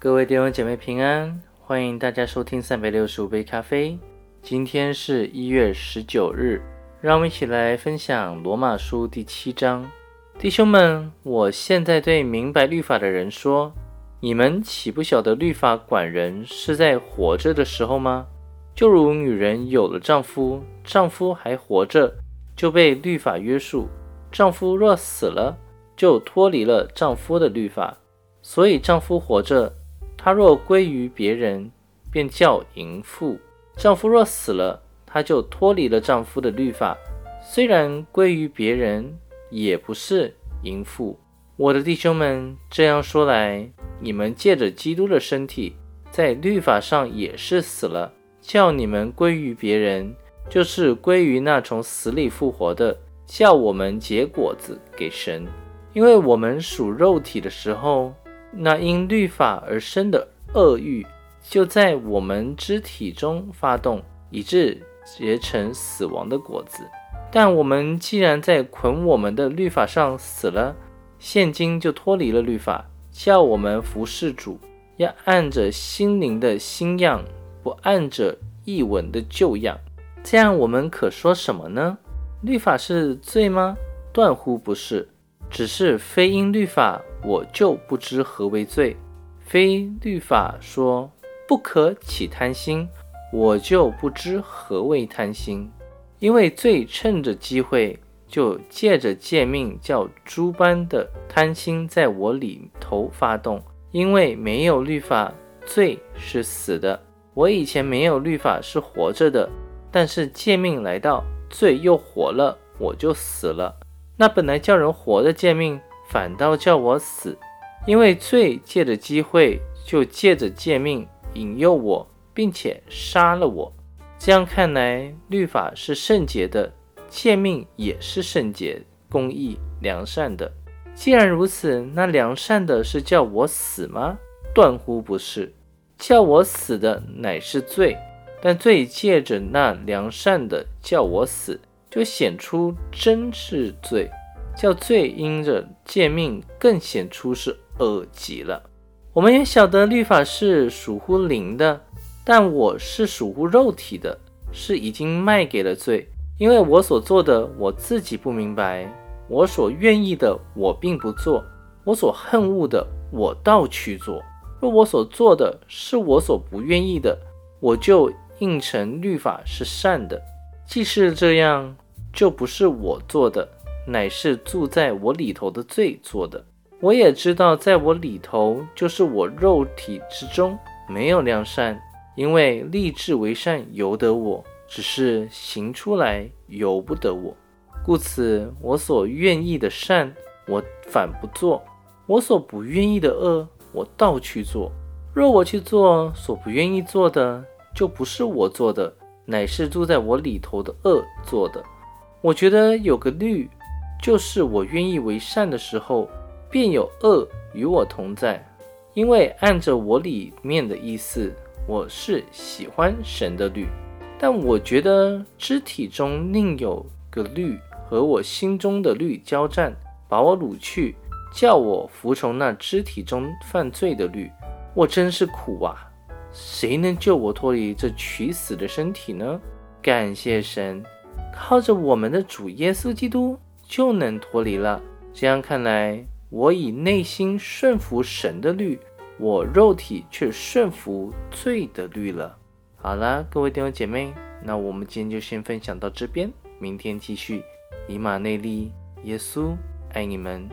各位弟兄姐妹平安，欢迎大家收听三百六十五杯咖啡。今天是一月十九日，让我们一起来分享罗马书第七章。弟兄们，我现在对明白律法的人说：你们岂不晓得律法管人是在活着的时候吗？就如女人有了丈夫，丈夫还活着，就被律法约束；丈夫若死了，就脱离了丈夫的律法。所以丈夫活着。她若归于别人，便叫淫妇；丈夫若死了，她就脱离了丈夫的律法，虽然归于别人，也不是淫妇。我的弟兄们，这样说来，你们借着基督的身体，在律法上也是死了，叫你们归于别人，就是归于那从死里复活的，叫我们结果子给神。因为我们属肉体的时候。那因律法而生的恶欲，就在我们肢体中发动，以致结成死亡的果子。但我们既然在捆我们的律法上死了，现今就脱离了律法，叫我们服侍主，要按着心灵的新样，不按着译文的旧样。这样我们可说什么呢？律法是罪吗？断乎不是。只是非因律法，我就不知何为罪；非律法说不可起贪心，我就不知何为贪心。因为罪趁着机会，就借着诫命，叫诸般的贪心在我里头发动。因为没有律法，罪是死的。我以前没有律法是活着的，但是诫命来到，罪又活了，我就死了。那本来叫人活的诫命，反倒叫我死，因为罪借着机会，就借着诫命引诱我，并且杀了我。这样看来，律法是圣洁的，诫命也是圣洁、公义、良善的。既然如此，那良善的是叫我死吗？断乎不是，叫我死的乃是罪，但罪借着那良善的叫我死。就显出真是罪，叫罪因着诫命更显出是恶极了。我们也晓得律法是属乎灵的，但我是属乎肉体的，是已经卖给了罪。因为我所做的我自己不明白，我所愿意的我并不做，我所恨恶的我倒去做。若我所做的是我所不愿意的，我就应承律法是善的。既是这样，就不是我做的，乃是住在我里头的罪做的。我也知道，在我里头，就是我肉体之中，没有良善，因为立志为善由得我，只是行出来由不得我。故此，我所愿意的善，我反不做；我所不愿意的恶，我倒去做。若我去做所不愿意做的，就不是我做的。乃是住在我里头的恶做的。我觉得有个律，就是我愿意为善的时候，便有恶与我同在。因为按着我里面的意思，我是喜欢神的律。但我觉得肢体中另有个律和我心中的律交战，把我掳去，叫我服从那肢体中犯罪的律。我真是苦啊！谁能救我脱离这取死的身体呢？感谢神，靠着我们的主耶稣基督就能脱离了。这样看来，我以内心顺服神的律，我肉体却顺服罪的律了。好啦，各位弟兄姐妹，那我们今天就先分享到这边，明天继续。以马内利，耶稣爱你们。